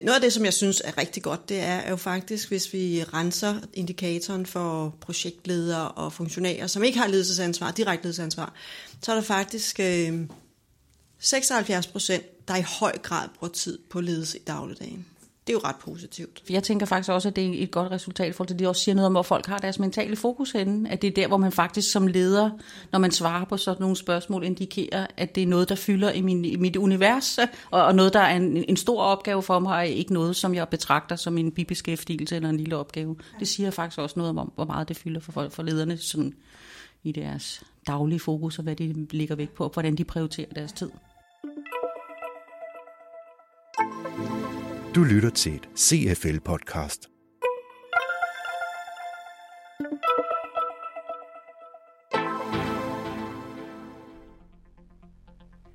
Noget af det, som jeg synes er rigtig godt, det er jo faktisk, hvis vi renser indikatoren for projektledere og funktionærer, som ikke har ledelsesansvar, direkte ledelsesansvar, så er der faktisk øh, 76 procent, der i høj grad bruger tid på ledelse i dagligdagen det er jo ret positivt. Jeg tænker faktisk også, at det er et godt resultat for det også siger noget om, hvor folk har deres mentale fokus henne. At det er der, hvor man faktisk som leder, når man svarer på sådan nogle spørgsmål, indikerer, at det er noget, der fylder i, min, i mit univers, og, og noget, der er en, en stor opgave for mig, og ikke noget, som jeg betragter som en bibeskæftigelse eller en lille opgave. Det siger faktisk også noget om, hvor meget det fylder for, folk, for lederne sådan, i deres daglige fokus, og hvad de ligger vægt på, og hvordan de prioriterer deres tid. Du lytter til et CFL-podcast.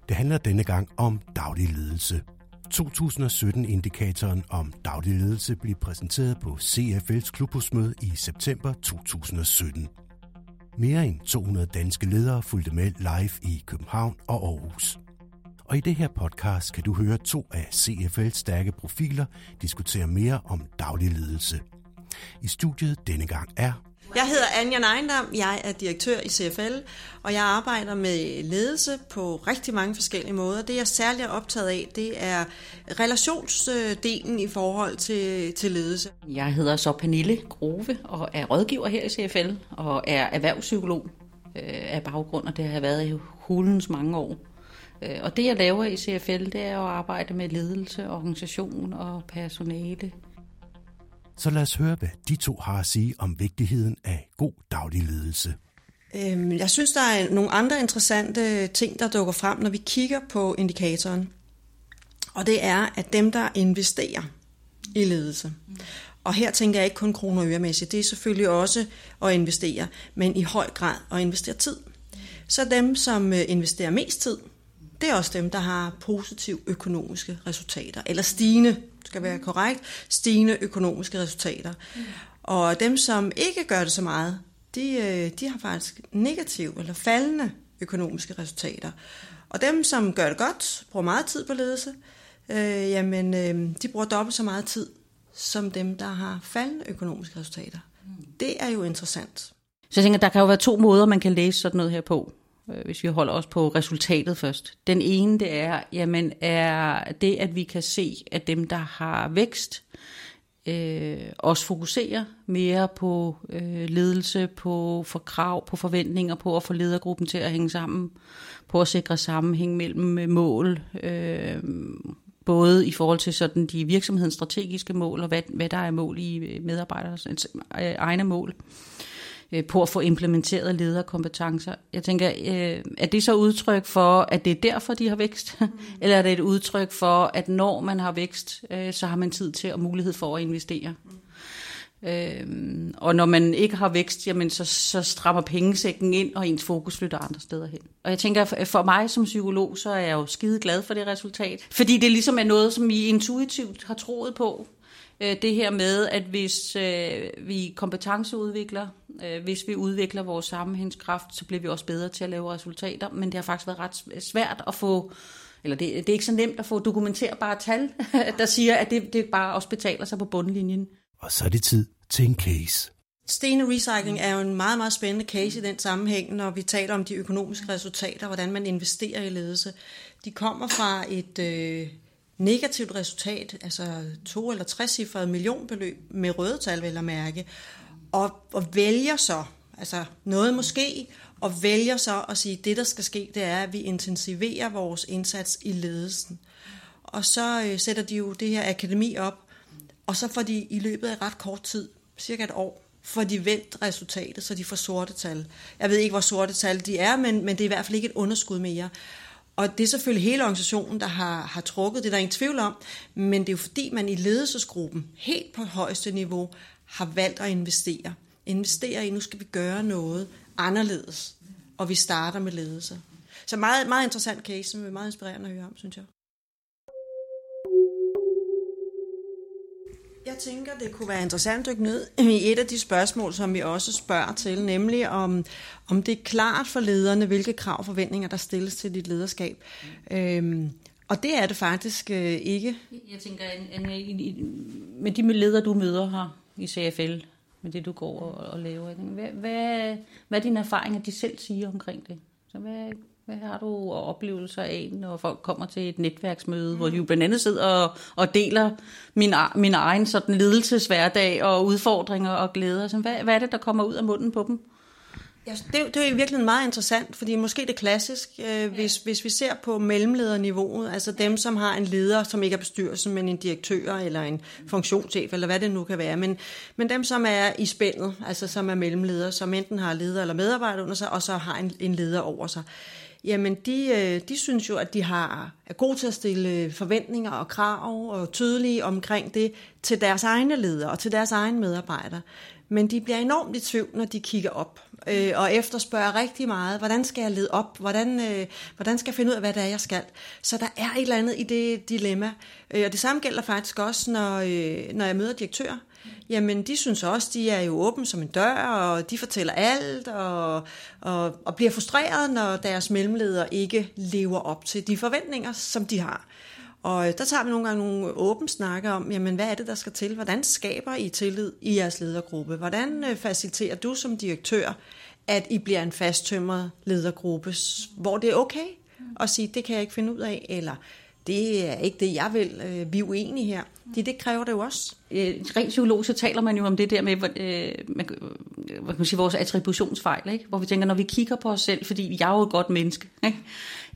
Det handler denne gang om daglig ledelse. 2017-indikatoren om daglig ledelse blev præsenteret på CFL's klubhusmøde i september 2017. Mere end 200 danske ledere fulgte med live i København og Aarhus. Og i det her podcast kan du høre to af CFL's stærke profiler diskutere mere om daglig ledelse. I studiet denne gang er... Jeg hedder Anja Neindam, jeg er direktør i CFL, og jeg arbejder med ledelse på rigtig mange forskellige måder. Det jeg særligt er optaget af, det er relationsdelen i forhold til, til ledelse. Jeg hedder så Pernille Grove og er rådgiver her i CFL og er erhvervspsykolog øh, af baggrund, og det har været i hulens mange år. Øh, og det, jeg laver i CFL, det er at arbejde med ledelse, organisation og personale. Så lad os høre, hvad de to har at sige om vigtigheden af god daglig ledelse. Øhm, jeg synes, der er nogle andre interessante ting, der dukker frem, når vi kigger på indikatoren. Og det er, at dem, der investerer i ledelse, og her tænker jeg ikke kun kroner og øremæssigt, det er selvfølgelig også at investere, men i høj grad at investere tid. Så dem, som øh, investerer mest tid, det er også dem, der har positive økonomiske resultater, eller stigende, skal være korrekt, stigende økonomiske resultater. Mm. Og dem, som ikke gør det så meget, de, øh, de har faktisk negative eller faldende økonomiske resultater. Og dem, som gør det godt, bruger meget tid på ledelse, øh, jamen, øh, de bruger dobbelt så meget tid, som dem, der har faldende økonomiske resultater. Mm. Det er jo interessant. Så jeg tænker, der kan jo være to måder, man kan læse sådan noget her på. Øh, hvis vi holder os på resultatet først. Den ene, det er, jamen, er det, at vi kan se, at dem, der har vækst, øh, også fokuserer mere på øh, ledelse, på for krav, på forventninger, på at få ledergruppen til at hænge sammen, på at sikre sammenhæng mellem øh, mål, øh, både i forhold til sådan de virksomhedens strategiske mål, og hvad, hvad der er mål i øh, medarbejderes øh, egne mål. Øh, Øh, på at få implementeret lederkompetencer. Jeg tænker, øh, er det så udtryk for, at det er derfor, de har vækst? Mm. Eller er det et udtryk for, at når man har vækst, øh, så har man tid til og mulighed for at investere? Mm. Øhm, og når man ikke har vækst, jamen så, så strammer pengesækken ind, og ens fokus flytter andre steder hen. Og jeg tænker, for mig som psykolog, så er jeg jo skide glad for det resultat. Fordi det ligesom er noget, som vi intuitivt har troet på. Øh, det her med, at hvis øh, vi kompetenceudvikler, øh, hvis vi udvikler vores sammenhængskraft, så bliver vi også bedre til at lave resultater. Men det har faktisk været ret svært at få, eller det, det er ikke så nemt at få dokumenterbare tal, der siger, at det, det bare også betaler sig på bundlinjen. Og så er det tid til en case. Stene Recycling er jo en meget, meget spændende case i den sammenhæng, når vi taler om de økonomiske resultater, hvordan man investerer i ledelse. De kommer fra et, øh, negativt resultat, altså to eller tre cifrede millionbeløb med røde tal, vel at mærke, og, og vælger så, altså noget måske, og vælger så at sige, at det der skal ske, det er, at vi intensiverer vores indsats i ledelsen. Og så øh, sætter de jo det her akademi op, og så får de i løbet af ret kort tid, cirka et år, får de vendt resultatet, så de får sorte tal. Jeg ved ikke, hvor sorte tal de er, men, men det er i hvert fald ikke et underskud mere. Og det er selvfølgelig hele organisationen, der har, har trukket, det er der ingen tvivl om, men det er jo fordi, man i ledelsesgruppen helt på højeste niveau har valgt at investere. Investere i, nu skal vi gøre noget anderledes, og vi starter med ledelse. Så meget, meget interessant case, som er meget inspirerende at høre om, synes jeg. Jeg tænker, det kunne være interessant at dykke ned i et af de spørgsmål, som vi også spørger til, nemlig om, om det er klart for lederne, hvilke krav og forventninger, der stilles til dit lederskab. Øhm, Og det er det faktisk øh, ikke. Jeg tænker, en, en, med de ledere, du møder her i CFL, med det, du går og, og laver, hvad, hvad, hvad er din erfaring, at de selv siger omkring det? Så hvad, hvad har du oplevelser af, når folk kommer til et netværksmøde, mm. hvor de jo blandt andet sidder og, og deler min, min egen sådan ledelseshverdag og udfordringer og glæder? Så hvad, hvad er det, der kommer ud af munden på dem? Ja, det, det er i virkeligheden meget interessant, fordi måske det klassisk, øh, hvis, hvis vi ser på mellemlederniveauet, altså dem, som har en leder, som ikke er bestyrelsen, men en direktør eller en funktionschef, eller hvad det nu kan være, men, men dem, som er i spændet, altså som er mellemledere, som enten har leder eller medarbejder under sig, og så har en, en leder over sig, jamen de, øh, de synes jo, at de har, er gode til at stille øh, forventninger og krav og tydelige omkring det til deres egne ledere og til deres egne medarbejdere. Men de bliver enormt i tvivl, når de kigger op øh, og efterspørger rigtig meget. Hvordan skal jeg lede op? Hvordan, øh, hvordan skal jeg finde ud af, hvad det er, jeg skal? Så der er et eller andet i det dilemma. Øh, og det samme gælder faktisk også, når, øh, når jeg møder direktører. Jamen, de synes også, de er jo åbne som en dør, og de fortæller alt, og, og, og bliver frustreret, når deres mellemledere ikke lever op til de forventninger, som de har. Og øh, der tager vi nogle gange nogle åbne snakker om, jamen hvad er det, der skal til? Hvordan skaber I tillid i jeres ledergruppe? Hvordan øh, faciliterer du som direktør, at I bliver en fasttømret ledergruppe, hvor det er okay at sige, det kan jeg ikke finde ud af, eller det er ikke det, jeg vil. Øh, vi er uenige her. Det, det kræver det jo også. Øh, rent psykologisk så taler man jo om det der med, øh, hvad kan man sige, vores attributionsfejl, ikke? hvor vi tænker, når vi kigger på os selv, fordi jeg er jo et godt menneske, ikke?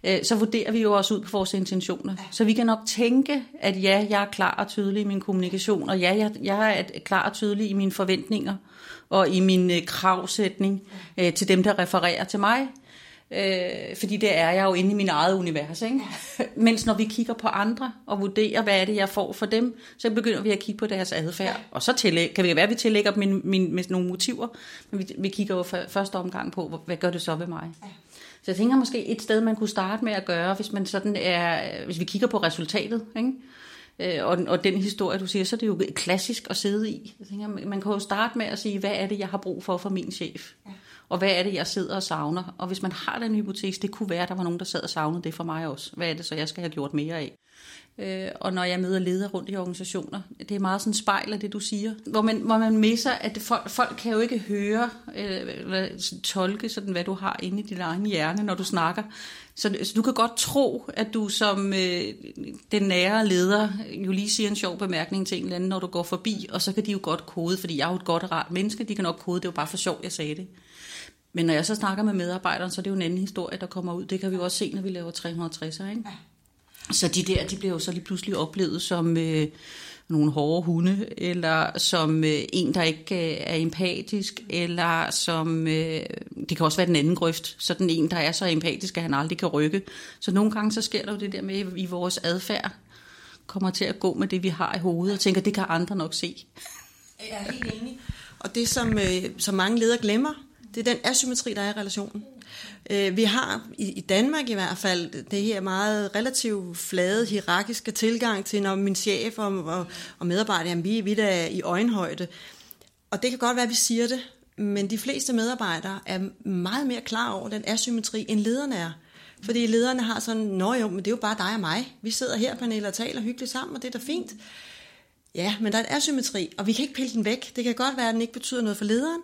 Øh, så vurderer vi jo også ud på vores intentioner. Så vi kan nok tænke, at ja, jeg er klar og tydelig i min kommunikation, og ja, jeg, jeg er klar og tydelig i mine forventninger og i min øh, kravsætning øh, til dem, der refererer til mig. Øh, fordi det er jeg jo inde i min eget univers. Ikke? Mens når vi kigger på andre og vurderer, hvad er det, jeg får for dem, så begynder vi at kigge på deres adfærd. Og så tillæg, kan det være, at vi tillægger dem min, min, med nogle motiver, men vi, vi kigger jo første omgang på, hvad gør det så ved mig? Så jeg tænker måske et sted, man kunne starte med at gøre, hvis man sådan er, hvis vi kigger på resultatet, ikke? Øh, og, og den historie, du siger, så er det jo klassisk at sidde i. Jeg tænker, man kan jo starte med at sige, hvad er det, jeg har brug for for min chef? Ja. Og hvad er det, jeg sidder og savner? Og hvis man har den hypotese, det kunne være, at der var nogen, der sad og savnede det for mig også. Hvad er det så, jeg skal have gjort mere af? Øh, og når jeg møder ledere rundt i organisationer, det er meget sådan spejl af det, du siger. Hvor man, hvor man misser, at folk, folk kan jo ikke høre, øh, eller tolke sådan, hvad du har inde i din egen hjerne, når du snakker. Så, så du kan godt tro, at du som øh, den nære leder jo lige siger en sjov bemærkning til en eller anden, når du går forbi, og så kan de jo godt kode, fordi jeg er jo et godt og rart menneske, de kan nok kode, det var bare for sjov, jeg sagde det. Men når jeg så snakker med medarbejderen, så er det jo en anden historie, der kommer ud. Det kan vi jo også se, når vi laver 360'er, ikke? Ja. Så de der, de bliver jo så lige pludselig oplevet som øh, nogle hårde hunde, eller som øh, en, der ikke øh, er empatisk, eller som, øh, det kan også være den anden grøft, så den en, der er så empatisk, at han aldrig kan rykke. Så nogle gange så sker der jo det der med, at i vores adfærd kommer til at gå med det, vi har i hovedet, og tænker, det kan andre nok se. Jeg er helt enig. Og det, som, øh, som mange ledere glemmer, det er den asymmetri, der er i relationen. Øh, vi har i Danmark i hvert fald det her meget relativt flade, hierarkiske tilgang til, når min chef og, og, og medarbejder, jamen, vi, vi er der i øjenhøjde. Og det kan godt være, at vi siger det, men de fleste medarbejdere er meget mere klar over den asymmetri, end lederne er. Fordi lederne har sådan, nå jo, men det er jo bare dig og mig. Vi sidder her, Pernille, og taler hyggeligt sammen, og det er da fint. Ja, men der er en asymmetri, og vi kan ikke pille den væk. Det kan godt være, at den ikke betyder noget for lederen,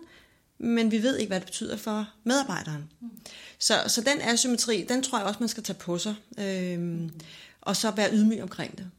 men vi ved ikke, hvad det betyder for medarbejderen. Mm. Så, så den asymmetri, den tror jeg også, man skal tage på sig, øh, og så være ydmyg omkring det.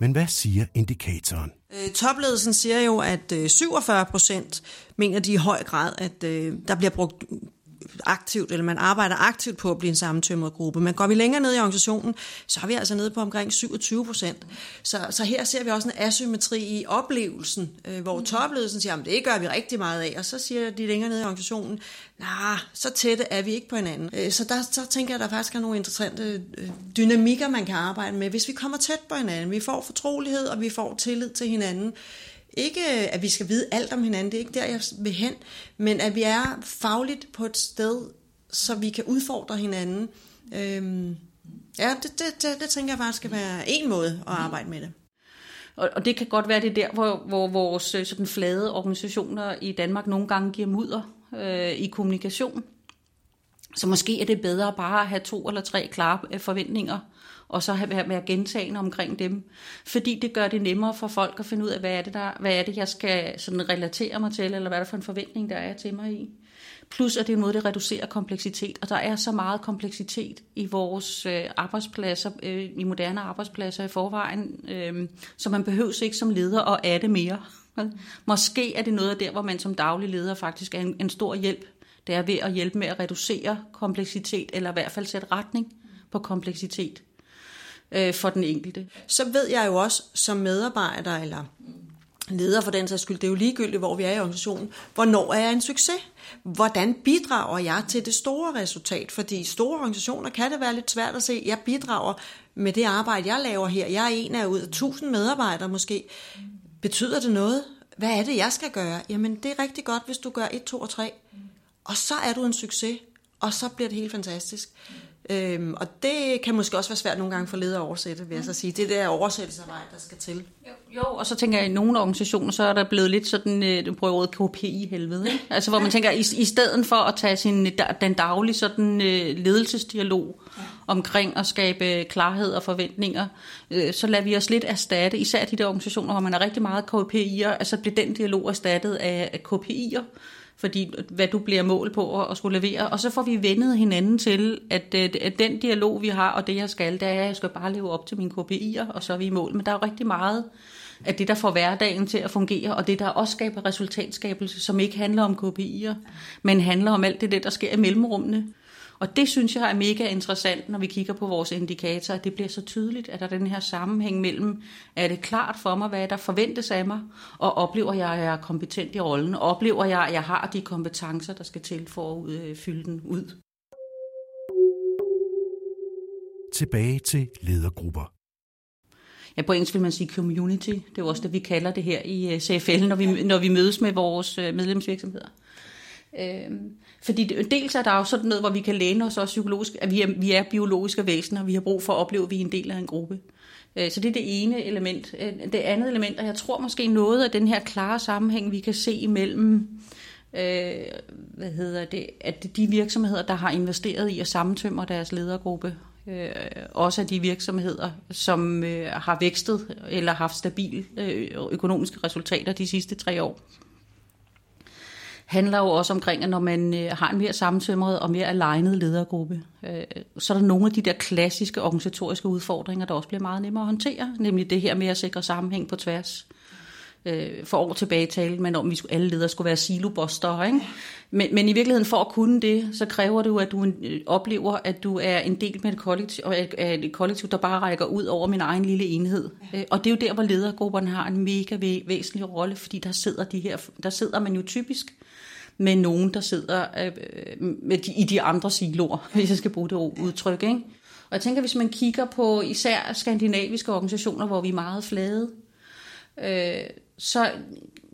Men hvad siger indikatoren? Øh, topledelsen siger jo, at øh, 47 procent mener de i høj grad, at øh, der bliver brugt aktivt, eller man arbejder aktivt på at blive en sammentømret gruppe. Men går vi længere ned i organisationen, så er vi altså nede på omkring 27 procent. Så, så her ser vi også en asymmetri i oplevelsen, øh, hvor topledelsen siger, at det gør vi rigtig meget af, og så siger de længere ned i organisationen, nej, nah, så tætte er vi ikke på hinanden. Øh, så der så tænker jeg, at der faktisk er nogle interessante øh, dynamikker, man kan arbejde med. Hvis vi kommer tæt på hinanden, vi får fortrolighed, og vi får tillid til hinanden, ikke, øh, at vi skal vide alt om hinanden, det er ikke der, jeg vil hen, men at vi er fagligt på et sted, så vi kan udfordre hinanden. Øhm, ja, det, det, det, det tænker jeg bare skal være en måde at arbejde med det. Og, og det kan godt være det der, hvor, hvor vores øh, sådan flade organisationer i Danmark nogle gange giver mudder øh, i kommunikation. Så måske er det bedre bare at have to eller tre klare øh, forventninger, og så have være gentagende omkring dem. Fordi det gør det nemmere for folk at finde ud af, hvad er det, der, hvad er det jeg skal sådan relatere mig til, eller hvad er det for en forventning, der er til mig i. Plus at det er en måde, der reducerer kompleksitet, og der er så meget kompleksitet i vores øh, arbejdspladser, øh, i moderne arbejdspladser i forvejen, øh, så man behøver ikke som leder at adde mere. Måske er det noget af der, hvor man som daglig leder faktisk er en, en stor hjælp. Det er ved at hjælpe med at reducere kompleksitet, eller i hvert fald sætte retning på kompleksitet øh, for den enkelte. Så ved jeg jo også som medarbejder, eller leder for den sags skyld, det er jo ligegyldigt, hvor vi er i organisationen, hvornår er jeg en succes? Hvordan bidrager jeg til det store resultat? Fordi i store organisationer kan det være lidt svært at se, jeg bidrager med det arbejde, jeg laver her. Jeg er en af ud af tusind medarbejdere måske. Betyder det noget? Hvad er det, jeg skal gøre? Jamen, det er rigtig godt, hvis du gør 1, 2 og 3. Og så er du en succes, og så bliver det helt fantastisk. Øhm, og det kan måske også være svært nogle gange for ledere at oversætte, vil jeg så sige. Det er det der oversættelsesarbejde, der skal til. Jo, jo, og så tænker jeg, at i nogle organisationer, så er der blevet lidt sådan, øh, du prøver ordet KPI-helvede, ikke? Altså hvor man tænker, i, i stedet for at tage sin, den daglige sådan, øh, ledelsesdialog ja. omkring at skabe klarhed og forventninger, øh, så lader vi os lidt erstatte, især de der organisationer, hvor man har rigtig meget KPI'er, altså bliver den dialog erstattet af, af KPI'er, fordi hvad du bliver mål på at skulle levere. Og så får vi vendet hinanden til, at, øh, at den dialog, vi har, og det jeg skal, det er, at jeg skal bare leve op til mine KPI'er, og så er vi i mål. Men der er jo rigtig meget af det, der får hverdagen til at fungere, og det, der også skaber resultatskabelse, som ikke handler om KPI'er, men handler om alt det, der sker i mellemrummene. Og det synes jeg er mega interessant, når vi kigger på vores indikatorer, at det bliver så tydeligt, at der er den her sammenhæng mellem, er det klart for mig, hvad der forventes af mig, og oplever jeg, at jeg er kompetent i rollen, oplever jeg, at jeg har de kompetencer, der skal til for at øh, fylde den ud. Tilbage til ledergrupper. Ja, på engelsk vil man sige community. Det er også det, vi kalder det her i øh, CFL, når vi, når vi mødes med vores øh, medlemsvirksomheder. Øhm, fordi dels er der jo sådan noget, hvor vi kan læne os også psykologisk, at vi er, vi er biologiske væsener, og vi har brug for at opleve, at vi er en del af en gruppe. Øh, så det er det ene element. Øh, det andet element, og jeg tror måske noget af den her klare sammenhæng, vi kan se imellem, øh, hvad hedder det, at de virksomheder, der har investeret i at sammentømre deres ledergruppe, øh, også af de virksomheder, som øh, har vækstet eller haft stabile øh, økonomiske resultater de sidste tre år, handler jo også omkring, at når man øh, har en mere sammensømret og mere alignet ledergruppe, øh, så er der nogle af de der klassiske organisatoriske udfordringer, der også bliver meget nemmere at håndtere, nemlig det her med at sikre sammenhæng på tværs. Øh, Øh, for år tilbage talte man om, at vi skulle, alle ledere skulle være silobuster. Ikke? Men, men i virkeligheden for at kunne det, så kræver det jo, at du øh, oplever, at du er en del med et kollektiv, og et kollektiv, der bare rækker ud over min egen lille enhed. Øh, og det er jo der, hvor ledergrupperne har en mega væsentlig rolle, fordi der sidder, de her, der sidder man jo typisk med nogen, der sidder øh, med de, i de andre siloer, hvis jeg skal bruge det udtryk. Ikke? Og jeg tænker, hvis man kigger på især skandinaviske organisationer, hvor vi er meget flade, øh, så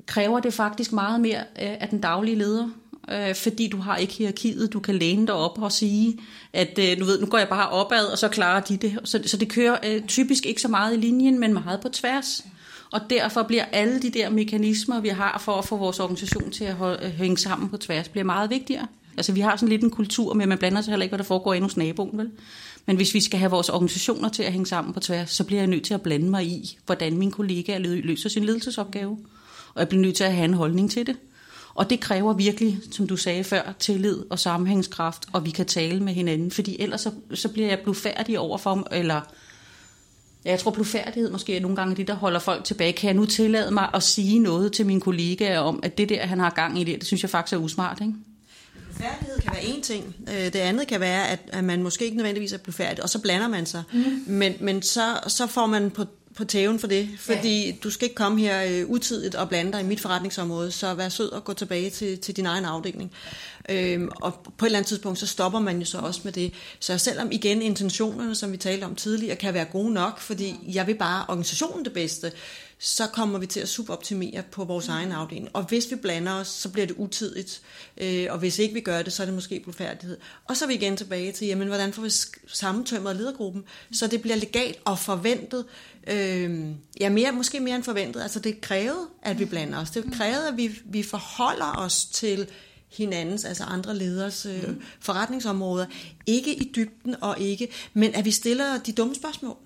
kræver det faktisk meget mere øh, af den daglige leder, øh, fordi du har ikke hierarkiet, du kan læne dig op og sige, at øh, nu, ved, nu går jeg bare opad, og så klarer de det. Så, så det kører øh, typisk ikke så meget i linjen, men meget på tværs. Og derfor bliver alle de der mekanismer, vi har for at få vores organisation til at hænge sammen på tværs, bliver meget vigtigere. Altså vi har sådan lidt en kultur med, at man blander sig heller ikke, hvad der foregår inde hos naboen, vel? Men hvis vi skal have vores organisationer til at hænge sammen på tværs, så bliver jeg nødt til at blande mig i, hvordan min kollega løser sin ledelsesopgave. Og jeg bliver nødt til at have en holdning til det. Og det kræver virkelig, som du sagde før, tillid og sammenhængskraft, og vi kan tale med hinanden, fordi ellers så, så bliver jeg blufærdig overfor, eller Ja, jeg tror, blufærdighed måske er nogle gange det, der holder folk tilbage. Kan jeg nu tillade mig at sige noget til mine kollegaer om, at det der, han har gang i det, det synes jeg faktisk er usmart, ikke? Færdighed kan være en ting. Øh, det andet kan være, at, at man måske ikke nødvendigvis er færdig, og så blander man sig. Mm. Men, men så, så får man på, på tæven for det, fordi ja. du skal ikke komme her uh, utidigt og blande dig i mit forretningsområde, så vær sød og gå tilbage til, til din egen afdeling. Øhm, og på et eller andet tidspunkt, så stopper man jo så også med det. Så selvom igen intentionerne, som vi talte om tidligere, kan være gode nok, fordi jeg vil bare organisationen det bedste, så kommer vi til at suboptimere på vores egen afdeling. Og hvis vi blander os, så bliver det utidigt. Øh, og hvis ikke vi gør det, så er det måske blufærdighed. Og så er vi igen tilbage til, jamen, hvordan får vi sammentømret ledergruppen, så det bliver legalt og forventet. Øh, ja, mere, måske mere end forventet. Altså det er krævet, at vi blander os. Det er krævet, at vi, vi forholder os til hinandens, altså andre leders øh, forretningsområder. Ikke i dybden og ikke, men at vi stiller de dumme spørgsmål.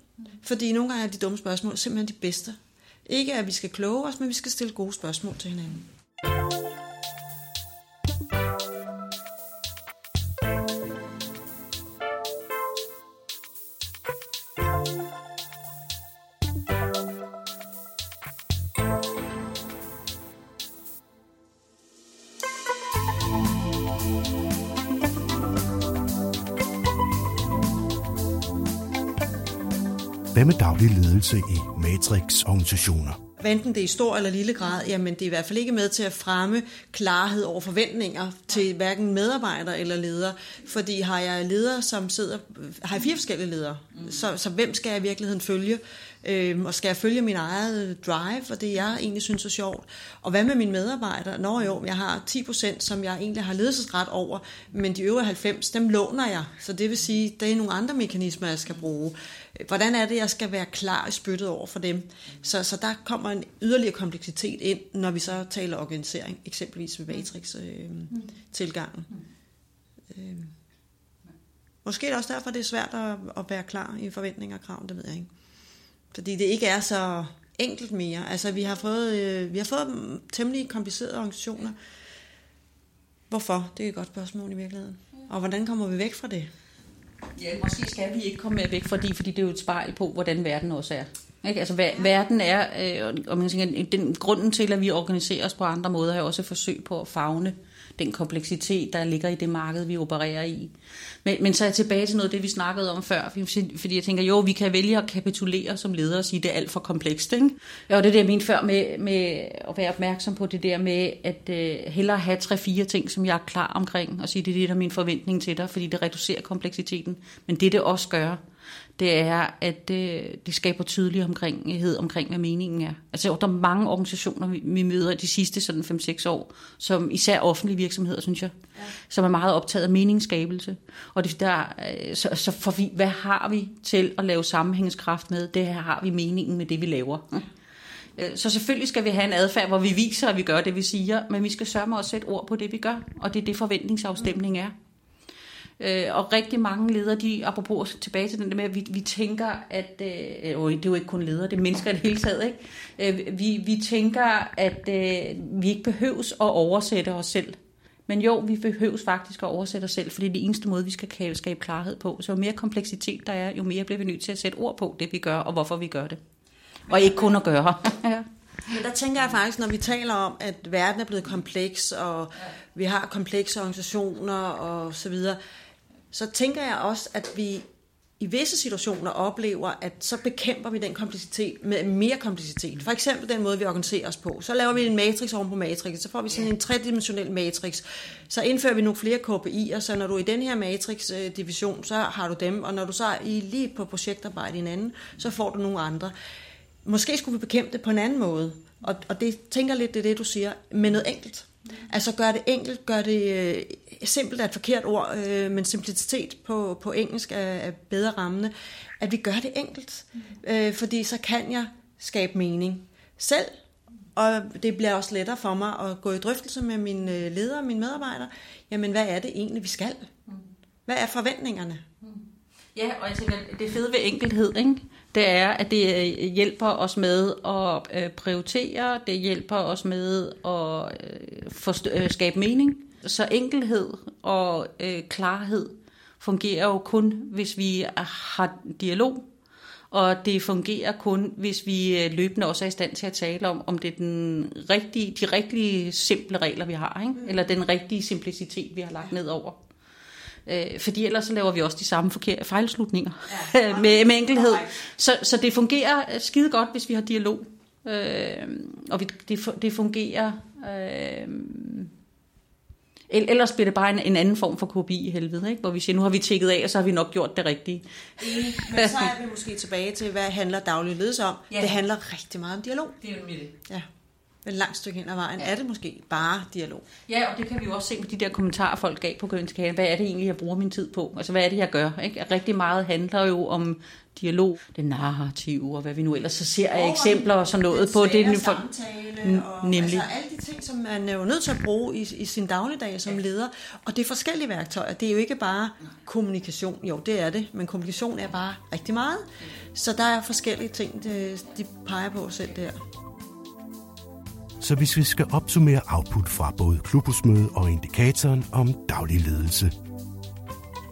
Fordi nogle gange er de dumme spørgsmål simpelthen de bedste ikke at vi skal kloge os, men vi skal stille gode spørgsmål til hinanden. Hvad med daglig ledelse i Matrix-organisationer? Enten det er i stor eller lille grad, jamen det er i hvert fald ikke med til at fremme klarhed over forventninger til hverken medarbejdere eller ledere. Fordi har jeg ledere, som sidder, har jeg fire forskellige ledere, så, så hvem skal jeg i virkeligheden følge? Øhm, og skal jeg følge min eget drive, og det jeg egentlig synes er sjovt? Og hvad med mine medarbejdere? Nå jo, jeg har 10%, som jeg egentlig har ledelsesret over, men de øvrige 90, dem låner jeg. Så det vil sige, det er nogle andre mekanismer, jeg skal bruge. Hvordan er det, jeg skal være klar i spyttet over for dem? Så, så der kommer en yderligere kompleksitet ind, når vi så taler organisering, eksempelvis ved Matrix-tilgangen. Øh, øh. Måske er det også derfor, det er svært at, at være klar i forventninger og krav, det ved jeg ikke. Fordi det ikke er så enkelt mere. Altså, vi har fået, øh, vi har fået temmelig komplicerede organisationer. Hvorfor? Det er et godt spørgsmål i virkeligheden. Og hvordan kommer vi væk fra det? Ja, måske skal vi ikke komme væk fra det, fordi det er jo et spejl på, hvordan verden også er. Ikke? Altså, ver- verden er, øh, og man tænker, den grunden til, at vi organiserer os på andre måder, er også et forsøg på at fagne den kompleksitet, der ligger i det marked, vi opererer i. Men, men så er jeg tilbage til noget af det, vi snakkede om før, fordi jeg tænker, jo, vi kan vælge at kapitulere som ledere og sige, det er alt for komplekst. Ikke? Og det er det, jeg mente før med, med at være opmærksom på det der med, at øh, hellere have tre-fire ting, som jeg er klar omkring, og sige, det er det, der er min forventning til dig, fordi det reducerer kompleksiteten. Men det, det også gør, det er, at det, det skaber tydelig omkringhed omkring, hvad meningen er. Altså, der er mange organisationer, vi, vi møder de sidste sådan 5-6 år, som især offentlige virksomheder, synes jeg, ja. som er meget optaget af meningsskabelse. Og det, der, øh, så, så for vi, hvad har vi til at lave sammenhængskraft med? Det her har vi meningen med det, vi laver. Øh, så selvfølgelig skal vi have en adfærd, hvor vi viser, at vi gør det, vi siger, men vi skal sørge med at sætte ord på det, vi gør. Og det er det, forventningsafstemning er. Øh, og rigtig mange ledere, de, apropos tilbage til den der med, at vi, vi tænker, at, øh, det er jo ikke kun ledere, det er mennesker i det hele taget, ikke? Øh, vi, vi tænker, at øh, vi ikke behøves at oversætte os selv. Men jo, vi behøves faktisk at oversætte os selv, fordi det er det eneste måde, vi skal skabe klarhed på. Så jo mere kompleksitet der er, jo mere bliver vi nødt til at sætte ord på det, vi gør, og hvorfor vi gør det. Og ikke kun at gøre. ja. Men der tænker jeg faktisk, når vi taler om, at verden er blevet kompleks, og vi har komplekse organisationer og så videre, så tænker jeg også, at vi i visse situationer oplever, at så bekæmper vi den kompleksitet med mere kompleksitet. For eksempel den måde, vi organiserer os på. Så laver vi en matrix oven på matrix, så får vi sådan en tredimensionel matrix. Så indfører vi nogle flere KPI'er, så når du er i den her matrix-division, så har du dem, og når du så er i lige på projektarbejde i en anden, så får du nogle andre. Måske skulle vi bekæmpe det på en anden måde. Og, og det tænker lidt, det er det, du siger, med noget enkelt. Altså gør det enkelt, gør det øh, simpelt er et forkert ord, øh, men simplicitet på, på engelsk er, er bedre rammende. At vi gør det enkelt, øh, fordi så kan jeg skabe mening selv, og det bliver også lettere for mig at gå i drøftelse med mine øh, ledere og mine medarbejdere. Jamen, hvad er det egentlig, vi skal? Hvad er forventningerne? Ja, og jeg tænker, det fede ved enkelhed, ikke? Det er, at det øh, hjælper os med at øh, prioritere, det hjælper os med at skabe mening. Så enkelhed og øh, klarhed fungerer jo kun, hvis vi har dialog, Og det fungerer kun, hvis vi øh, løbende også er i stand til at tale om, om det er den rigtige, de rigtige simple regler, vi har, ikke? eller den rigtige simplicitet, vi har lagt ned over. Øh, fordi ellers så laver vi også de samme forkerte fejlslutninger ja. med, med enkelhed. Så, så det fungerer skide godt, hvis vi har dialog. Øh, og vi, det, det fungerer... Øh, Ellers bliver det bare en, en anden form for kopi i helvede, ikke? hvor vi siger, nu har vi tækket af, og så har vi nok gjort det rigtige. Men så er vi måske tilbage til, hvad handler daglig ledelse om? Ja. Det handler rigtig meget om dialog. Det er jo det. Ja. Et langt stykke hen ad vejen ja. er det måske bare dialog. Ja, og det kan vi jo også se med de der kommentarer, folk gav på Gønskade. Hvad er det egentlig, jeg bruger min tid på? Altså, hvad er det, jeg gør? Ikke? Rigtig meget handler jo om dialog, det narrative, og hvad vi nu ellers så ser af eksempler og sådan noget på. Det er samtale, og nemlig. Altså, alle de ting, som man er jo nødt til at bruge i, i sin dagligdag som leder. Og det er forskellige værktøjer. Det er jo ikke bare kommunikation. Jo, det er det, men kommunikation er bare rigtig meget. Så der er forskellige ting, de, de peger på selv der. Så hvis vi skal opsummere output fra både klubhusmødet og indikatoren om daglig ledelse.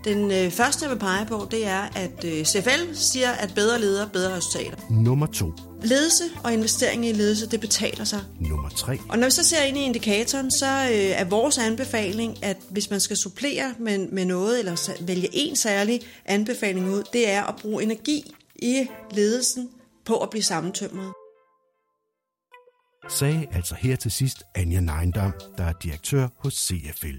Den øh, første, jeg vil pege på, det er, at øh, CFL siger, at bedre ledere, bedre resultater. Nummer to. Ledelse og investering i ledelse, det betaler sig. Nummer tre. Og når vi så ser ind i indikatoren, så øh, er vores anbefaling, at hvis man skal supplere med, med noget, eller vælge en særlig anbefaling ud, det er at bruge energi i ledelsen på at blive sammentømret sagde altså her til sidst Anja Neindam, der er direktør hos CFL.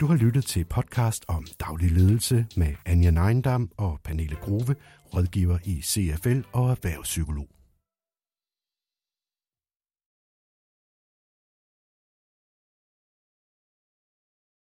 Du har lyttet til podcast om daglig ledelse med Anja Neindam og Pernille Grove, rådgiver i CFL og erhvervspsykolog.